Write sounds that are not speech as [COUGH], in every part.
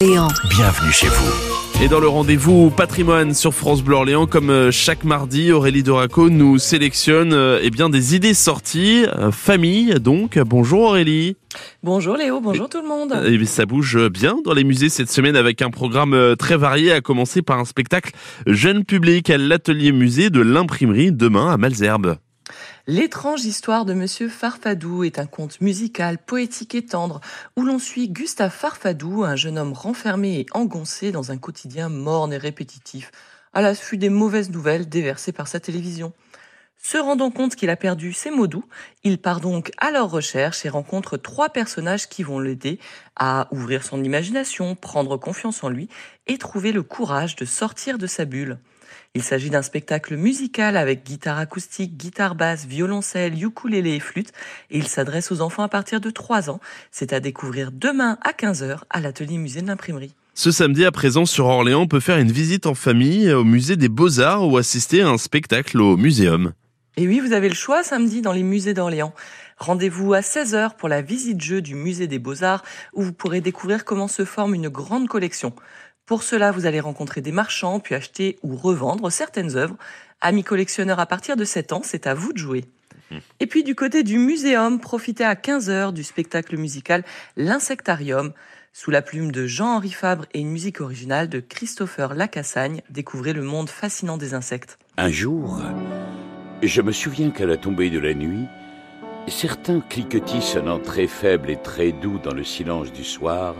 Orléans. Bienvenue chez vous. Et dans le rendez-vous patrimoine sur France Bleu Orléans, comme euh, chaque mardi, Aurélie Doraco nous sélectionne euh, eh bien des idées sorties, euh, famille donc. Bonjour Aurélie. Bonjour Léo, bonjour tout le monde. Et ça bouge bien dans les musées cette semaine avec un programme très varié, à commencer par un spectacle jeune public à l'atelier musée de l'imprimerie demain à Malzerbe. L'étrange histoire de Monsieur Farfadou est un conte musical, poétique et tendre, où l'on suit Gustave Farfadou, un jeune homme renfermé et engoncé dans un quotidien morne et répétitif, à l'affût des mauvaises nouvelles déversées par sa télévision. Se rendant compte qu'il a perdu ses mots doux, il part donc à leur recherche et rencontre trois personnages qui vont l'aider à ouvrir son imagination, prendre confiance en lui et trouver le courage de sortir de sa bulle. Il s'agit d'un spectacle musical avec guitare acoustique, guitare basse, violoncelle, ukulélé et flûte et il s'adresse aux enfants à partir de 3 ans. C'est à découvrir demain à 15h à l'atelier musée de l'imprimerie. Ce samedi à présent sur Orléans, on peut faire une visite en famille au musée des Beaux-Arts ou assister à un spectacle au muséum. Et oui, vous avez le choix samedi dans les musées d'Orléans. Rendez-vous à 16h pour la visite jeu du musée des Beaux-Arts où vous pourrez découvrir comment se forme une grande collection. Pour cela, vous allez rencontrer des marchands, puis acheter ou revendre certaines œuvres. Amis collectionneurs à partir de 7 ans, c'est à vous de jouer. Et puis du côté du muséum, profitez à 15h du spectacle musical L'Insectarium. Sous la plume de Jean-Henri Fabre et une musique originale de Christopher Lacassagne, découvrez le monde fascinant des insectes. Un jour, je me souviens qu'à la tombée de la nuit, certains cliquetis sonnant très faibles et très doux dans le silence du soir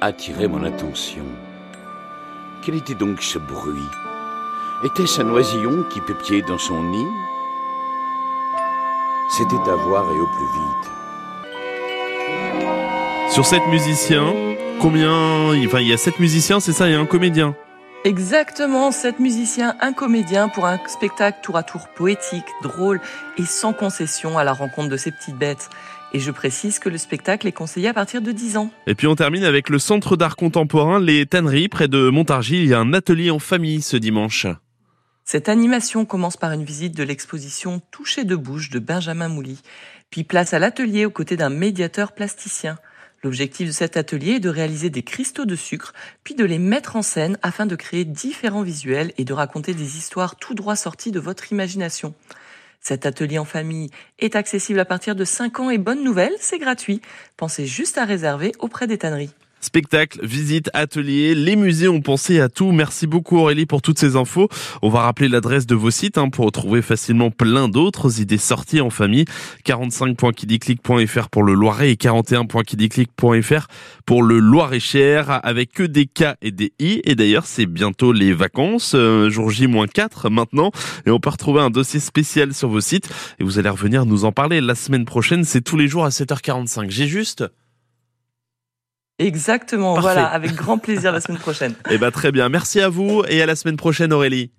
attiraient mon attention. Quel était donc ce bruit? Était-ce un oisillon qui peupliait dans son nid? C'était à voir et au plus vite. Sur sept musiciens, combien Enfin, il y a sept musiciens, c'est ça, et un comédien? Exactement, sept musiciens, un comédien pour un spectacle tour à tour poétique, drôle et sans concession à la rencontre de ces petites bêtes. Et je précise que le spectacle est conseillé à partir de 10 ans. Et puis on termine avec le Centre d'art contemporain Les Tanneries près de Montargis. Il y a un atelier en famille ce dimanche. Cette animation commence par une visite de l'exposition Toucher de bouche de Benjamin Mouly, puis place à l'atelier aux côtés d'un médiateur plasticien. L'objectif de cet atelier est de réaliser des cristaux de sucre, puis de les mettre en scène afin de créer différents visuels et de raconter des histoires tout droit sorties de votre imagination. Cet atelier en famille est accessible à partir de 5 ans et bonne nouvelle, c'est gratuit. Pensez juste à réserver auprès des tanneries. Spectacle, visite, atelier, les musées ont pensé à tout. Merci beaucoup Aurélie pour toutes ces infos. On va rappeler l'adresse de vos sites hein, pour retrouver facilement plein d'autres idées sorties en famille. 45.kidiclic.fr pour le Loiret et 41.kidiclic.fr pour le Loir-et-Cher avec que des K et des I. Et d'ailleurs, c'est bientôt les vacances, euh, jour J-4 maintenant. Et on peut retrouver un dossier spécial sur vos sites. Et vous allez revenir nous en parler la semaine prochaine. C'est tous les jours à 7h45. J'ai juste... Exactement, Parfait. voilà, avec grand plaisir la semaine prochaine. [LAUGHS] Eh ben très bien. Merci à vous et à la semaine prochaine Aurélie.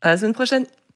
À la semaine prochaine.